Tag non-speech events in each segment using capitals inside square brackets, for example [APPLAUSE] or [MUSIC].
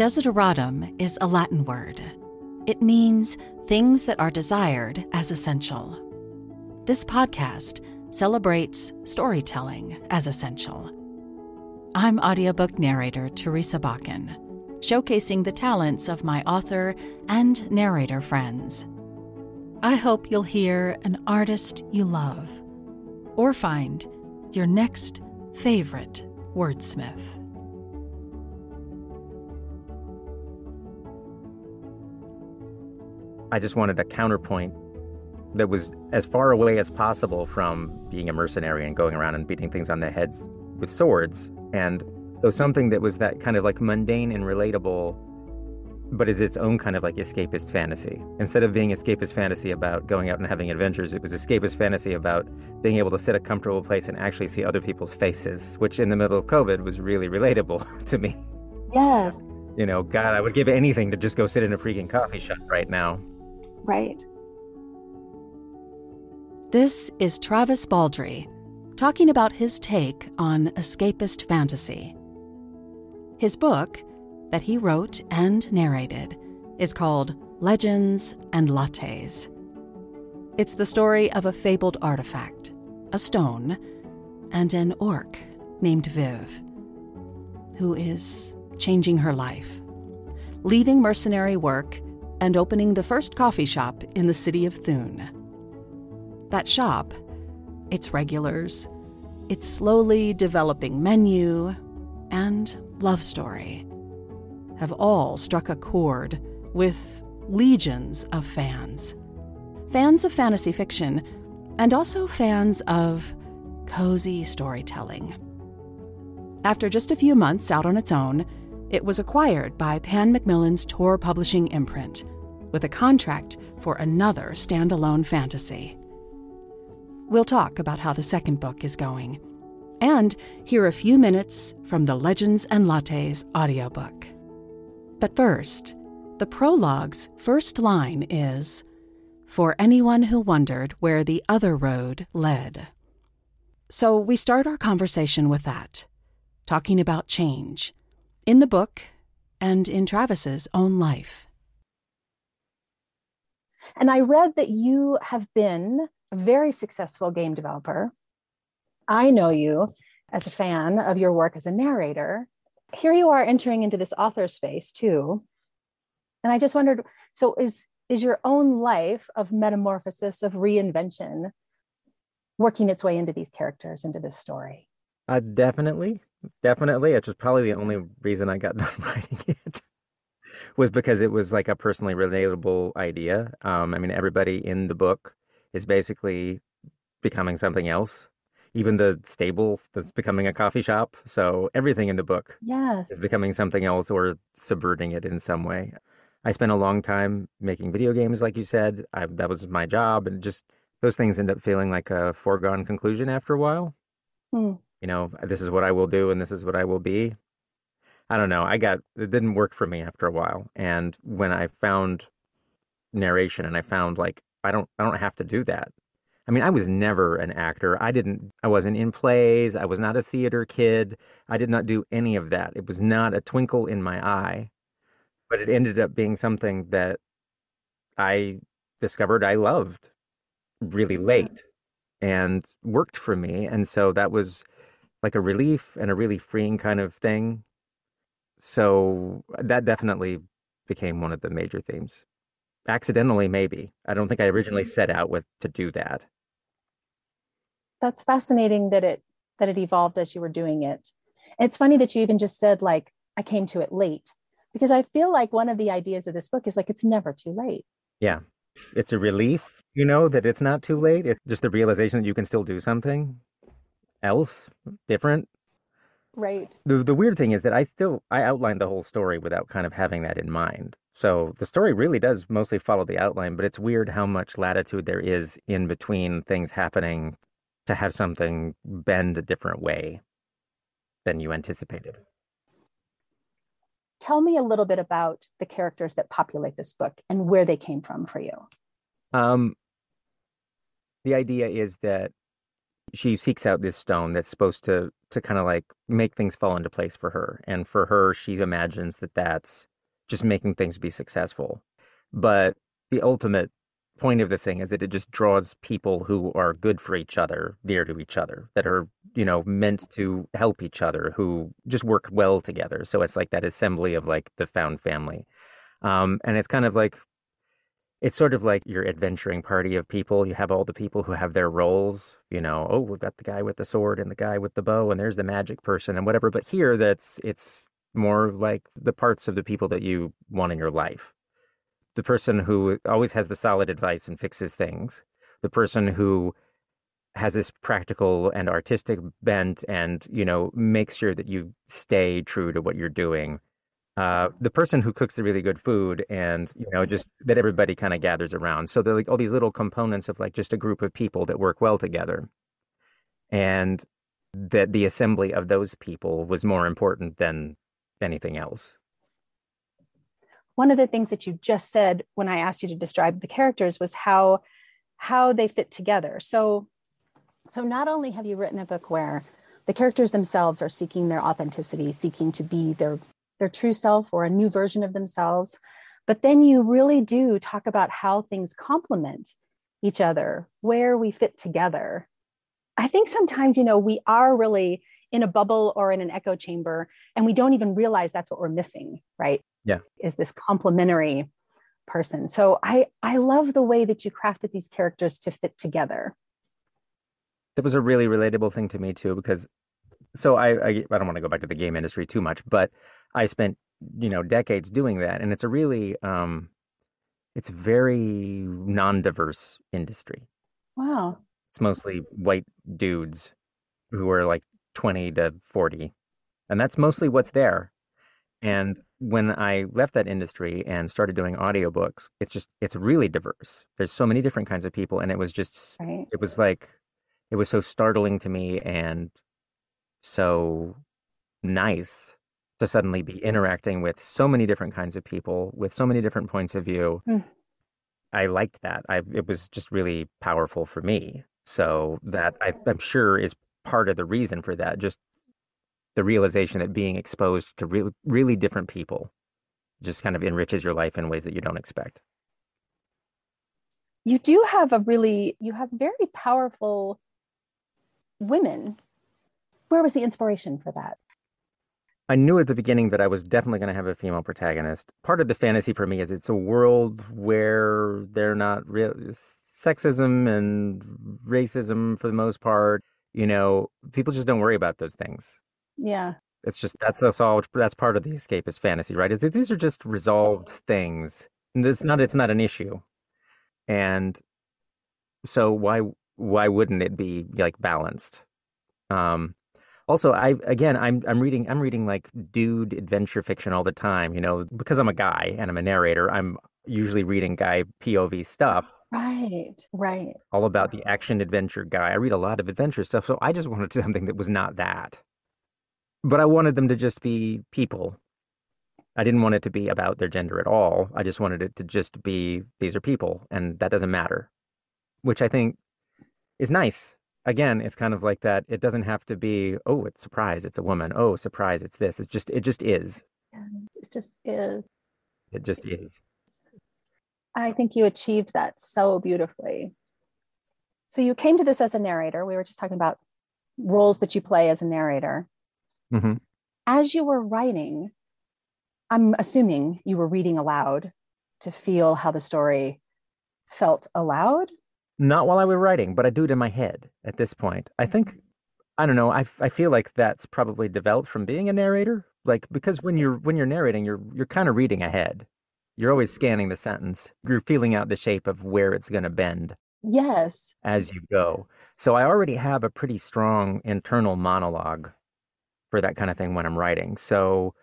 Desideratum is a Latin word. It means things that are desired as essential. This podcast celebrates storytelling as essential. I'm audiobook narrator Teresa Bakken, showcasing the talents of my author and narrator friends. I hope you'll hear an artist you love or find your next favorite wordsmith. I just wanted a counterpoint that was as far away as possible from being a mercenary and going around and beating things on the heads with swords. And so something that was that kind of like mundane and relatable, but is its own kind of like escapist fantasy. Instead of being escapist fantasy about going out and having adventures, it was escapist fantasy about being able to sit a comfortable place and actually see other people's faces, which in the middle of COVID was really relatable [LAUGHS] to me. Yes. You know, God, I would give anything to just go sit in a freaking coffee shop right now. Right. This is Travis Baldree talking about his take on escapist fantasy. His book, that he wrote and narrated, is called Legends and Lattes. It's the story of a fabled artifact, a stone, and an orc named Viv, who is changing her life, leaving mercenary work and opening the first coffee shop in the city of Thune. That shop, its regulars, its slowly developing menu, and love story have all struck a chord with legions of fans. Fans of fantasy fiction, and also fans of cozy storytelling. After just a few months out on its own, it was acquired by Pan Macmillan's Tor Publishing imprint, with a contract for another standalone fantasy. We'll talk about how the second book is going, and hear a few minutes from the Legends and Lattes audiobook. But first, the prologue's first line is For anyone who wondered where the other road led. So we start our conversation with that, talking about change in the book and in Travis's own life. And I read that you have been a very successful game developer. I know you as a fan of your work as a narrator. Here you are entering into this author space too. And I just wondered so is is your own life of metamorphosis of reinvention working its way into these characters into this story? Uh, definitely, definitely. It's just probably the only reason I got [LAUGHS] done writing it was because it was like a personally relatable idea. Um, I mean, everybody in the book is basically becoming something else. Even the stable that's becoming a coffee shop. So everything in the book yes. is becoming something else or subverting it in some way. I spent a long time making video games, like you said. I, that was my job, and just those things end up feeling like a foregone conclusion after a while. Hmm. You know, this is what I will do, and this is what I will be. I don't know. I got it didn't work for me after a while. And when I found narration and I found like I don't I don't have to do that. I mean, I was never an actor. I didn't I wasn't in plays. I was not a theater kid. I did not do any of that. It was not a twinkle in my eye. But it ended up being something that I discovered I loved really late and worked for me. And so that was like a relief and a really freeing kind of thing so that definitely became one of the major themes. Accidentally, maybe. I don't think I originally mm-hmm. set out with to do that. That's fascinating that it that it evolved as you were doing it. it's funny that you even just said like I came to it late because I feel like one of the ideas of this book is like it's never too late. Yeah. It's a relief, you know, that it's not too late. It's just the realization that you can still do something else different Right. The the weird thing is that I still I outlined the whole story without kind of having that in mind. So the story really does mostly follow the outline, but it's weird how much latitude there is in between things happening to have something bend a different way than you anticipated. Tell me a little bit about the characters that populate this book and where they came from for you. Um the idea is that she seeks out this stone that's supposed to to kind of like make things fall into place for her and for her she imagines that that's just making things be successful. But the ultimate point of the thing is that it just draws people who are good for each other near to each other that are you know meant to help each other who just work well together so it's like that assembly of like the found family um, and it's kind of like it's sort of like your adventuring party of people. You have all the people who have their roles you know oh we've got the guy with the sword and the guy with the bow and there's the magic person and whatever but here that's it's more like the parts of the people that you want in your life. The person who always has the solid advice and fixes things, the person who has this practical and artistic bent and, you know, makes sure that you stay true to what you're doing. Uh, the person who cooks the really good food and, you know, just that everybody kind of gathers around. So they're like all these little components of like just a group of people that work well together. And that the assembly of those people was more important than anything else one of the things that you just said when I asked you to describe the characters was how how they fit together. So so not only have you written a book where the characters themselves are seeking their authenticity, seeking to be their their true self or a new version of themselves, but then you really do talk about how things complement each other, where we fit together. I think sometimes, you know, we are really in a bubble or in an echo chamber and we don't even realize that's what we're missing, right? yeah is this complementary person so i i love the way that you crafted these characters to fit together That was a really relatable thing to me too because so I, I i don't want to go back to the game industry too much but i spent you know decades doing that and it's a really um it's very non-diverse industry wow it's mostly white dudes who are like 20 to 40 and that's mostly what's there and when I left that industry and started doing audiobooks, it's just it's really diverse. There's so many different kinds of people and it was just right. it was like it was so startling to me and so nice to suddenly be interacting with so many different kinds of people with so many different points of view. Mm. I liked that. I it was just really powerful for me. So that I, I'm sure is part of the reason for that. Just the realization that being exposed to re- really different people just kind of enriches your life in ways that you don't expect. You do have a really, you have very powerful women. Where was the inspiration for that? I knew at the beginning that I was definitely going to have a female protagonist. Part of the fantasy for me is it's a world where they're not real sexism and racism for the most part. You know, people just don't worry about those things. Yeah. It's just that's that's all that's part of the escapist fantasy, right? Is that these are just resolved things. And it's not it's not an issue. And so why why wouldn't it be like balanced? Um also I again I'm I'm reading I'm reading like dude adventure fiction all the time, you know, because I'm a guy and I'm a narrator, I'm usually reading guy POV stuff. Right, right. All about the action adventure guy. I read a lot of adventure stuff, so I just wanted [LAUGHS] something that was not that but I wanted them to just be people. I didn't want it to be about their gender at all. I just wanted it to just be these are people and that doesn't matter, which I think is nice. Again, it's kind of like that. It doesn't have to be, oh, it's surprise, it's a woman. Oh, surprise, it's this. It's just, it just is. It just is. It just is. I think you achieved that so beautifully. So you came to this as a narrator. We were just talking about roles that you play as a narrator. Mm-hmm. As you were writing, I'm assuming you were reading aloud to feel how the story felt aloud. Not while I was writing, but I do it in my head at this point. I think, I don't know, I, I feel like that's probably developed from being a narrator. Like, because when you're, when you're narrating, you're, you're kind of reading ahead. You're always scanning the sentence. You're feeling out the shape of where it's going to bend. Yes. As you go. So I already have a pretty strong internal monologue for that kind of thing when I'm writing. So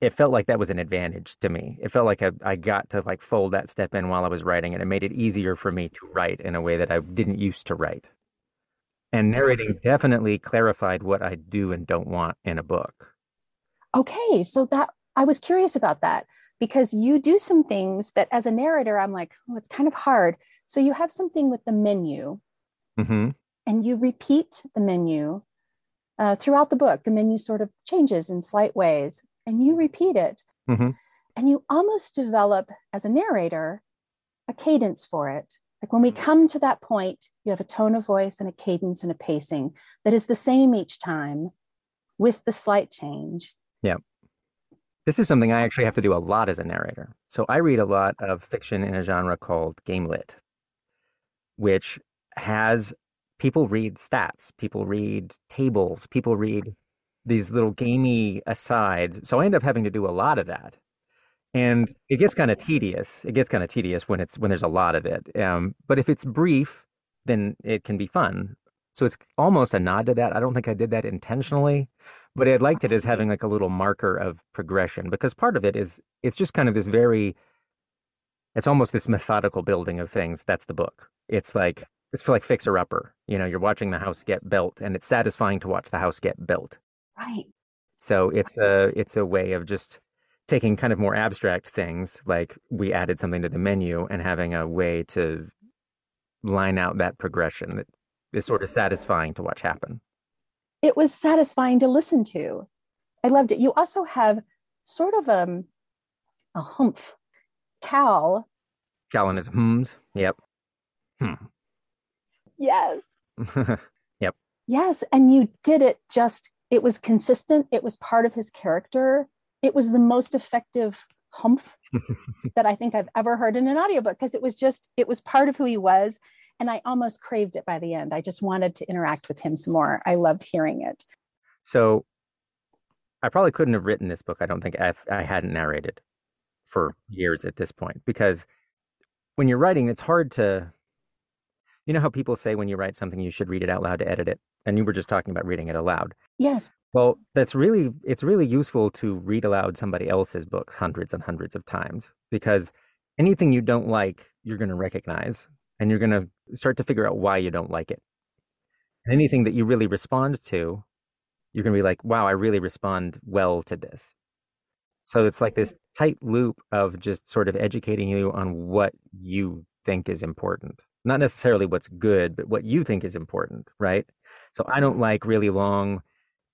it felt like that was an advantage to me. It felt like I, I got to like fold that step in while I was writing and it made it easier for me to write in a way that I didn't used to write. And narrating definitely clarified what I do and don't want in a book. Okay, so that I was curious about that because you do some things that as a narrator I'm like, oh, it's kind of hard. So you have something with the menu. Mm-hmm. And you repeat the menu uh, throughout the book, the menu sort of changes in slight ways. And you repeat it. Mm-hmm. And you almost develop, as a narrator, a cadence for it. Like when we Mm-hmm. come to that point, you have a tone of voice and a cadence and a pacing that is the same each time with the slight change. Yeah. This is something I actually have to do a lot as a narrator. So I read a lot of fiction in a genre called game lit, which has people read stats, people read tables, people read these little gamey asides. So I end up having to do a lot of that. And it gets kind of tedious. It gets kind of tedious when it's when there's a lot of it. Um, but if it's brief, then it can be fun. So it's almost a nod to that. I don't think I did that intentionally, but I liked it as having like a little marker of progression because part of it is it's just kind of this very it's almost this methodical building of things. That's the book. It's like it's like fixer upper. You know, you're watching the house get built and it's satisfying to watch the house get built. Right. So it's a it's a way of just taking kind of more abstract things like we added something to the menu and having a way to line out that progression that is sort of satisfying to watch happen. It was satisfying to listen to. I loved it. You also have sort of um, a humph. Cal. Callan is hms. Yep. Yes. [LAUGHS] yep. Yes. And you did it just, it was consistent. It was part of his character. It was the most effective humph [LAUGHS] that I think I've ever heard in an audiobook because it was just, it was part of who he was. And I almost craved it by the end. I just wanted to interact with him some more. I loved hearing it. so I probably couldn't have written this book. I don't think if I hadn't narrated for years at this point because when you're writing, it's hard to. You know how people say when you write something, you should read it out loud to edit it, and you were just talking about reading it aloud. Yes. Well, that's really it's really useful to read aloud somebody else's books hundreds and hundreds of times because anything you don't like, you're going to recognize and you're going to start to figure out why you don't like it. And anything that you really respond to, you're going to be like, "Wow, I really respond well to this." So it's like this tight loop of just sort of educating you on what you think is important. Not necessarily what's good, but what you think is important, right? So I don't like really long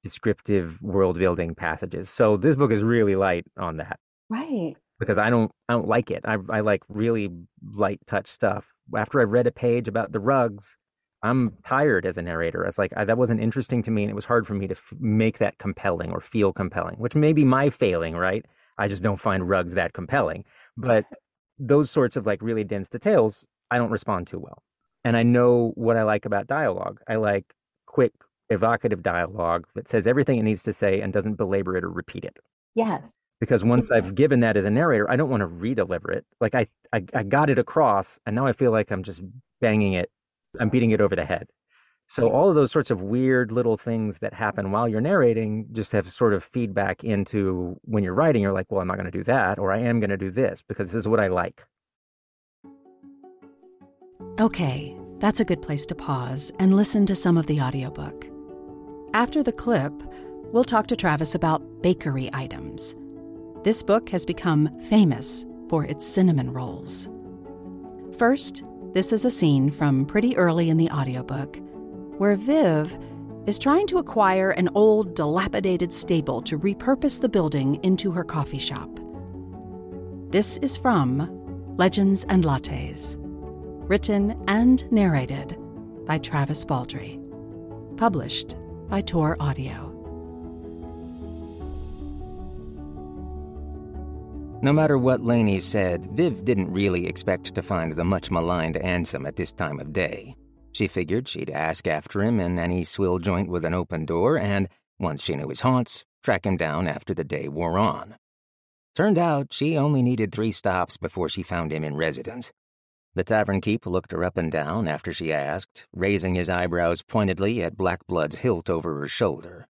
descriptive world building passages. So this book is really light on that Right. because I don't I don't like it. I I like really light touch stuff. After I've read a page about the rugs, I'm tired as a narrator. It's like I, that wasn't interesting to me, and it was hard for me to f- make that compelling or feel compelling, which may be my failing, right? I just don't find rugs that compelling. But [LAUGHS] those sorts of like really dense details, I don't respond to well. And I know what I like about dialogue. I like quick, evocative dialogue that says everything it needs to say and doesn't belabor it or repeat it Yes. because once I've given that as a narrator, I don't want to redeliver it. Like I, I, I got it across, and now I feel like I'm just banging it, I'm beating it over the head. So all of those sorts of weird little things that happen while you're narrating just have sort of feedback into when you're writing. You're like, well, I'm not going to do that, or I am going to do this because this is what I like. Okay, that's a good place to pause and listen to some of the audiobook. After the clip, we'll talk to Travis about bakery items. This book has become famous for its cinnamon rolls. First, this is a scene from pretty early in the audiobook where Viv is trying to acquire an old, dilapidated stable to repurpose the building into her coffee shop. This is from Legends and Lattes, written and narrated by Travis Baldree, published by Tor Audio. No matter what Laney said, Viv didn't really expect to find the much maligned Ansem at this time of day. She figured she'd ask after him in any swill joint with an open door and, once she knew his haunts, track him down after the day wore on. Turned out she only needed three stops before she found him in residence. The tavern keep looked her up and down after she asked, raising his eyebrows pointedly at Blackblood's hilt over her shoulder.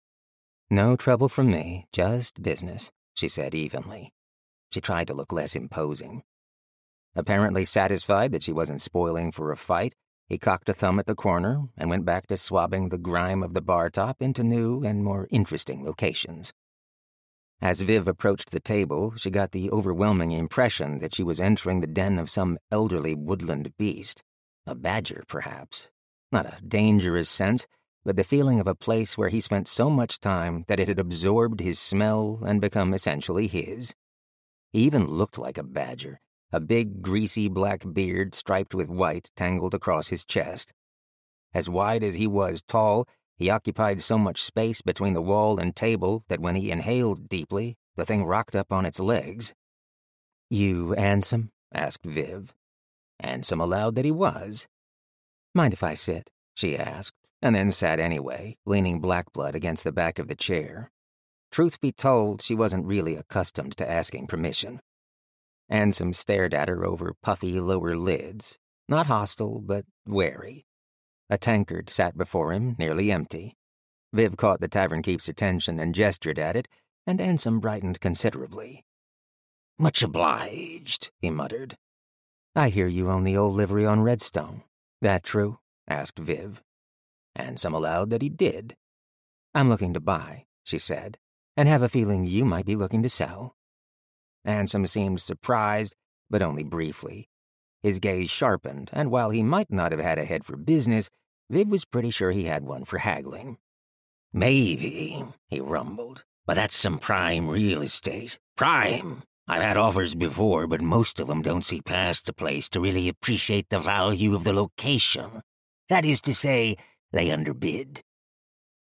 No trouble from me, just business, she said evenly. She tried to look less imposing. Apparently satisfied that she wasn't spoiling for a fight, he cocked a thumb at the corner and went back to swabbing the grime of the bar top into new and more interesting locations. As Viv approached the table, she got the overwhelming impression that she was entering the den of some elderly woodland beast. A badger, perhaps. Not a dangerous sense, but the feeling of a place where he spent so much time that it had absorbed his smell and become essentially his. He even looked like a badger, a big, greasy black beard striped with white tangled across his chest. As wide as he was tall, he occupied so much space between the wall and table that when he inhaled deeply, the thing rocked up on its legs. You Ansem? asked Viv. Ansem allowed that he was. Mind if I sit? she asked, and then sat anyway, leaning Blackblood against the back of the chair. Truth be told, she wasn't really accustomed to asking permission. Ansem stared at her over puffy lower lids, not hostile, but wary. A tankard sat before him, nearly empty. Viv caught the tavern keep's attention and gestured at it, and Ansem brightened considerably. Much obliged, he muttered. I hear you own the old livery on Redstone. That true? asked Viv. Ansem allowed that he did. I'm looking to buy, she said and have a feeling you might be looking to sell. Ansem seemed surprised, but only briefly. His gaze sharpened, and while he might not have had a head for business, Viv was pretty sure he had one for haggling. Maybe, he rumbled, but that's some prime real estate. Prime! I've had offers before, but most of them don't see past the place to really appreciate the value of the location. That is to say, they underbid.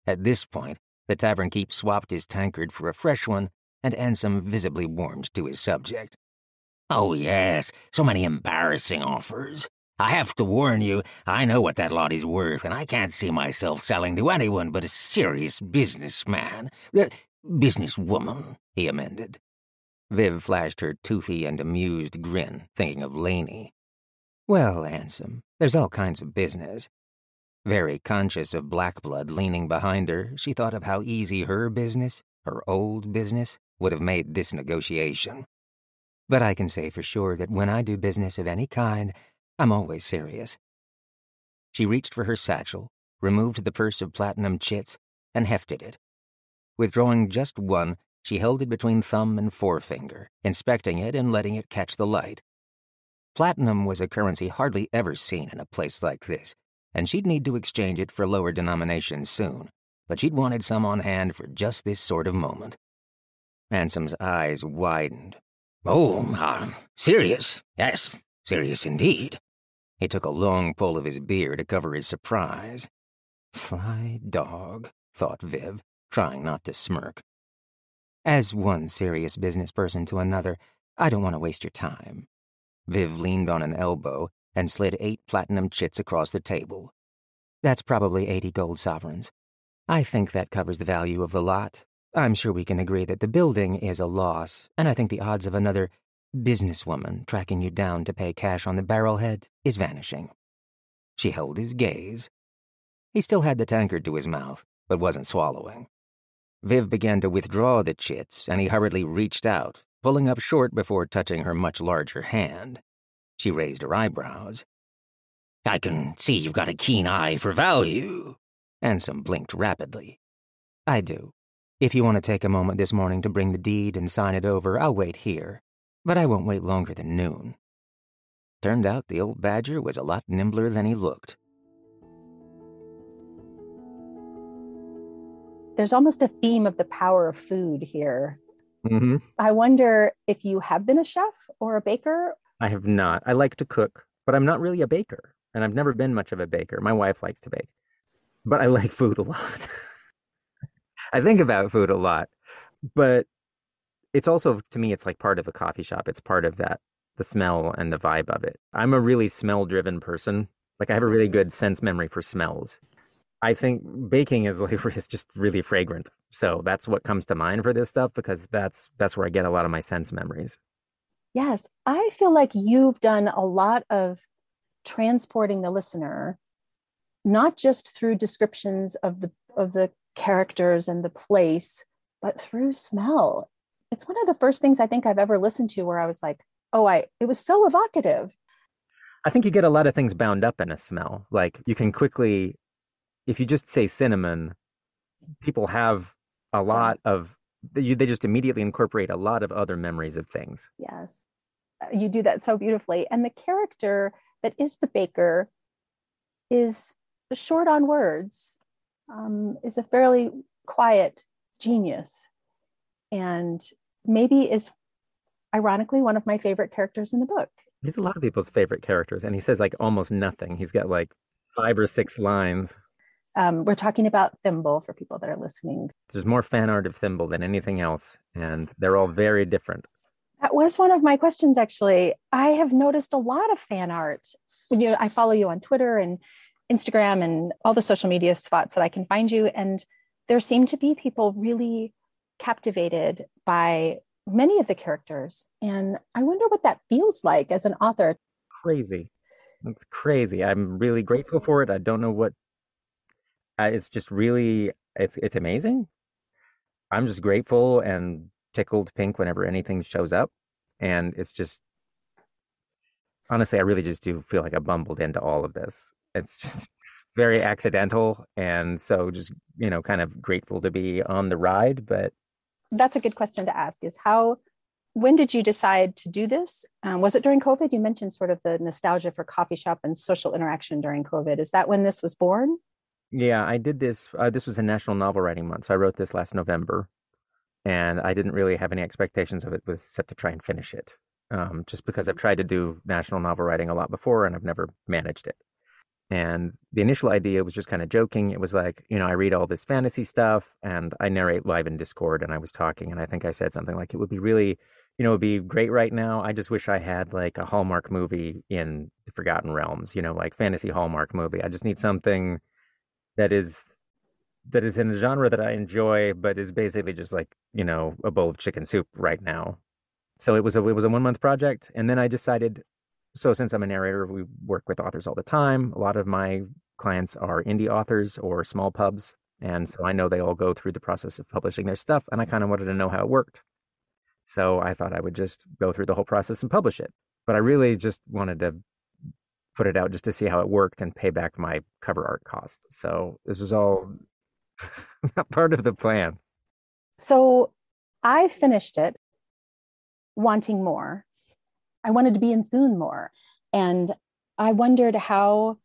At this point, the tavern keep swapped his tankard for a fresh one, and Ansem visibly warmed to his subject. Oh, yes, so many embarrassing offers. I have to warn you, I know what that lot is worth, and I can't see myself selling to anyone but a serious businessman. Uh, businesswoman, he amended. Viv flashed her toothy and amused grin, thinking of Laney. Well, Ansem, there's all kinds of business. Very conscious of Blackblood leaning behind her, she thought of how easy her business, her old business, would have made this negotiation. But I can say for sure that when I do business of any kind, I'm always serious. She reached for her satchel, removed the purse of platinum chits, and hefted it. Withdrawing just one, she held it between thumb and forefinger, inspecting it and letting it catch the light. Platinum was a currency hardly ever seen in a place like this, and she'd need to exchange it for lower denominations soon, but she'd wanted some on hand for just this sort of moment. Ansem's eyes widened. Oh, uh, serious? Yes, serious indeed. He took a long pull of his beer to cover his surprise. Sly dog, thought Viv, trying not to smirk. As one serious business person to another, I don't want to waste your time. Viv leaned on an elbow and slid eight platinum chits across the table. That's probably 80 gold sovereigns. I think that covers the value of the lot. I'm sure we can agree that the building is a loss, and I think the odds of another businesswoman tracking you down to pay cash on the barrelhead is vanishing. She held his gaze. He still had the tankard to his mouth, but wasn't swallowing. Viv began to withdraw the chits, and he hurriedly reached out, pulling up short before touching her much larger hand. She raised her eyebrows. I can see you've got a keen eye for value. Ansem blinked rapidly. I do. If you want to take a moment this morning to bring the deed and sign it over, I'll wait here. But I won't wait longer than noon. Turned out the old badger was a lot nimbler than he looked. There's almost a theme of the power of food here. Mm-hmm. I wonder if you have been a chef or a baker I have not. I like to cook, but I'm not really a baker, and I've never been much of a baker. My wife likes to bake, but I like food a lot. [LAUGHS] I think about food a lot, but it's also to me it's like part of a coffee shop. It's part of that the smell and the vibe of it. I'm a really smell driven person. Like I have a really mm-hmm. good sense memory for smells. I think baking is like [LAUGHS] is just really fragrant. So that's what comes to mind for this stuff because that's that's where I get a lot of my sense memories. Yes, I feel like you've done a lot of transporting the listener, not just through descriptions of the of the characters and the place, but through smell. It's one of the first things I think I've ever listened to where I was like, oh, I it was so evocative. I think you get a lot of things bound up in a smell. Like you can quickly, if you just say cinnamon, people have a lot of they, just immediately incorporate a lot of other memories of things. Yes. Uh, you do that so beautifully. And the character that is the baker is short on words, um, is a fairly quiet genius and maybe is ironically one of my favorite characters in the book. He's a lot of people's favorite characters, and he says like almost nothing. He's got like five or six lines. Um, we're talking about Thimble for people that are listening. There's more fan art of Thimble than anything else, and they're all very different. That was one of my questions, actually. I have noticed a lot of fan art. When you know, I follow you on Twitter and Instagram and all the social media spots that I can find you, and there seem to be people really captivated by many of the characters. And I wonder what that feels like as an author. Crazy. It's crazy. I'm really grateful for it. I don't know what uh, it's just really it's it's amazing. I'm just grateful and tickled pink whenever anything shows up and it's just honestly I really just do feel like I bumbled into all of this. It's just [LAUGHS] very accidental and so just you know kind of grateful to be on the ride but that's a good question to ask is how when did you decide to do this? Um, was it during covid? You mentioned sort of the nostalgia for coffee shop and social interaction during covid. Is that when this was born? Yeah i did this uh, this was a national novel writing month so i wrote this last november and i didn't really have any expectations of it except to try and finish it um, just because i've tried to do national novel writing a lot before and i've never managed it and the initial idea was just kind of joking. It was like, you know, I read all this fantasy stuff and I narrate live in Discord. And I was talking, and I think I said something like, it would be really, you know, it would be great right now. I just wish I had like a Hallmark movie in the Forgotten Realms, you know, like fantasy Hallmark movie. I just need something that is that is in a genre that I enjoy, but is basically just like, you know, a bowl of chicken soup right now. So it was a it was a one month project, and then I decided so since I'm a narrator, we work with authors all the time. A lot of my clients are indie authors or small pubs. And so I know they all go through the process of publishing their stuff, and I kind of wanted to know how it worked. So I thought I would just go through the whole process and publish it. But I really just wanted to put it out just to see how it worked and pay back my cover art cost. So this was all [LAUGHS] not part of the plan. So I finished it wanting more I wanted to be in Thune more. And I wondered how,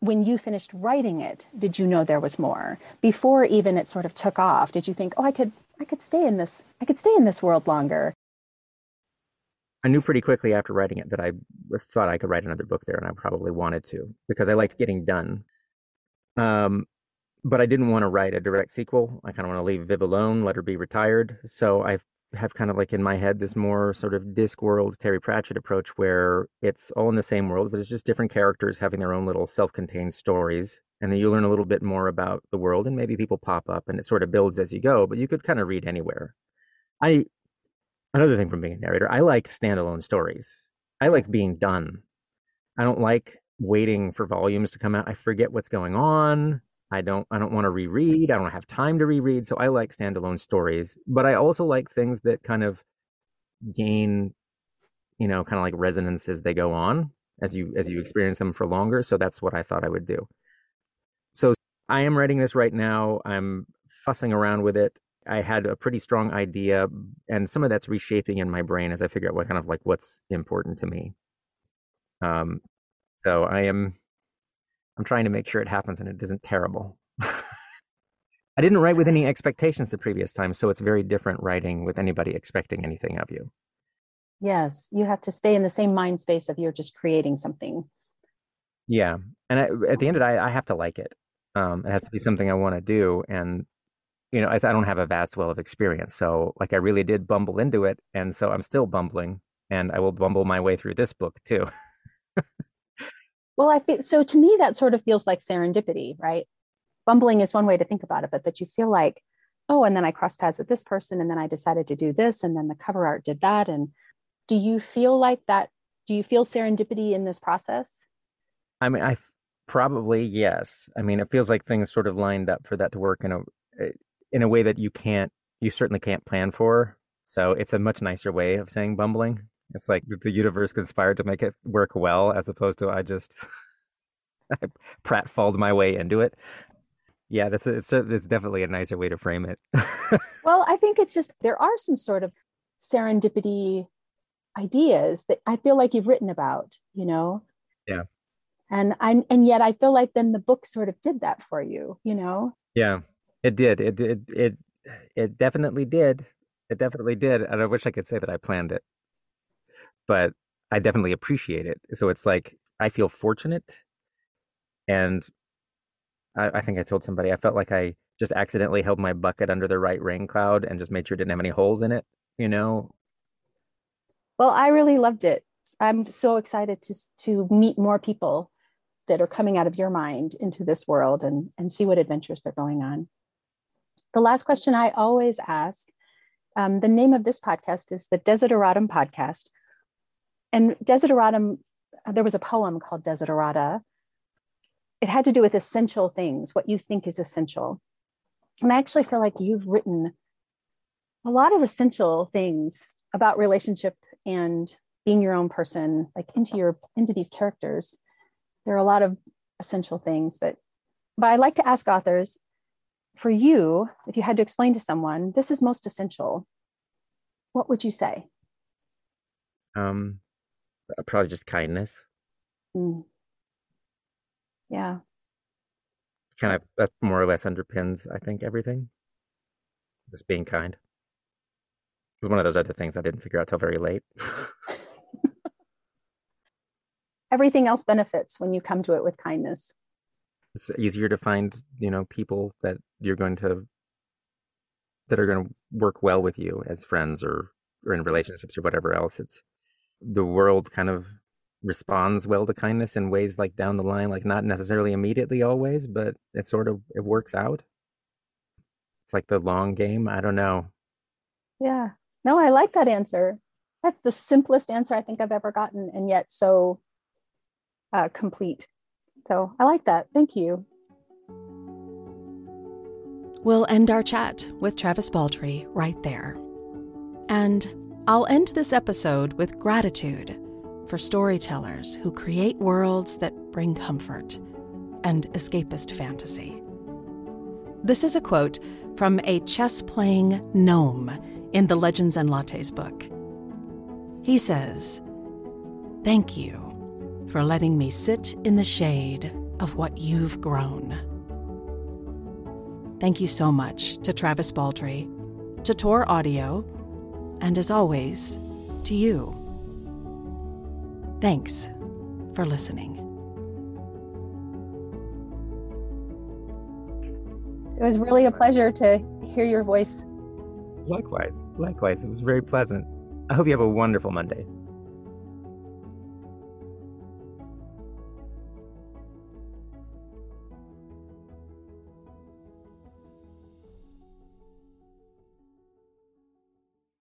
when you finished writing it, did you know there was more? Before even it sort of took off, did you think, oh, I could, I could stay in this, I could stay in this world longer? I knew pretty quickly after writing it that I thought I could write another book there, and I probably wanted to because I liked getting done. Um, but I didn't want to write a direct sequel. I kind of want to leave Viv alone, let her be retired. So I have kind of like in my head this more sort of Discworld Terry Pratchett approach where it's all in the same world, but it's just different characters having their own little self-contained stories. And then you learn a little bit more about the world and maybe people pop up and it sort of builds as you go, but you could kind of read anywhere. I another thing from being a narrator, I like standalone stories. I like being done. I don't like waiting for volumes to come out. I forget what's going on. I don't I don't want to reread. I don't have time to reread. So I like standalone stories, but I also like things that kind of gain, you know, kind of like resonance as they go on, as you as you experience them for longer. So that's what I thought I would do. So I am writing this right now. I'm fussing around with it. I had a pretty strong idea, and some of that's reshaping in my brain as I figure out what kind of like what's important to me. Um, so I am I'm trying to make sure it happens and it isn't terrible. I didn't write with any expectations the previous time, so it's very different writing with anybody expecting anything of you. Yes, you have to stay in the same mind space of you're just creating something. Yeah, and I, at the end of it, I, I have to like it. Um, it has to be something I want to do, and you know, I, I don't have a vast well of experience, so like I really did bumble into it, and so I'm still bumbling, and I will bumble my way through this book too. [LAUGHS] Well, I feel so to me, that sort of feels like serendipity, right? Bumbling is one way to think about it, but that you feel like, oh, and then I crossed paths with this person, and then I decided to do this, and then the cover art did that. And do you feel like that? Do you feel serendipity in this process? I mean, I probably yes. I mean, it feels like things sort of lined up for that to work in a eh, in a way that you can't, you certainly can't plan for. So it's a much nicer way of saying bumbling. It's like the universe conspired to make it work well, as opposed to I just [LAUGHS] I pratfalled my way into it. Yeah, that's a, it's a, it's definitely a nicer way to frame it. well, I think it's just there are some sort of serendipity ideas that I feel like you've written about. You know. Yeah. And I and yet I feel like then the book sort of did that for you, you know? Yeah, it did. It it it it definitely did. It definitely did. And I wish I could say that I planned it, but I definitely appreciate it. So it's like I feel fortunate, and I, I think I told somebody I felt like I just accidentally held my bucket under the right rain cloud and just made sure it didn't have any holes in it. You know. Well, I really loved it. I'm so excited to to meet more people that are coming out of your mind into this world and and see what adventures they're going on. The last question I always ask. Um, the name of this podcast is the Desideratum Podcast, and Desideratum. There was a poem called Desiderata. It had to do with essential things, what you think is essential. And I actually feel like you've written a lot of essential things about relationship and being your own person, like into your into these characters. There are a lot of essential things, but but I like to ask authors, for you, if you had to explain to someone, this is most essential, what would you say? Um, probably just kindness. Mm. Yeah. Kind of that more or less underpins, I think, everything. Just being kind. It's one of those other things I didn't figure out till very late. [LAUGHS] Everything else benefits when you come to it with kindness. It's easier to find, you know, people that you're going to that are going to work well with you as friends or or in relationships or whatever else. It's the world kind of responds well to kindness in ways like down the line, like not necessarily immediately always, but it sort of it works out. It's like the long game. I don't know. Yeah. No, I like that answer. That's the simplest answer I think I've ever gotten, and yet so uh, complete. So I like that. Thank you. We'll end our chat with Travis Baldree right there. And I'll end this episode with gratitude for storytellers who create worlds that bring comfort and escapist fantasy. This is a quote from a chess playing gnome in the Legends and Lattes book. He says, Thank you for letting me sit in the shade of what you've grown. Thank you so much to Travis Baldree, to Tor Audio, and as always, to you. Thanks for listening. So it was really a pleasure to hear your voice. Likewise, likewise. It was very pleasant. I hope you have a wonderful Monday.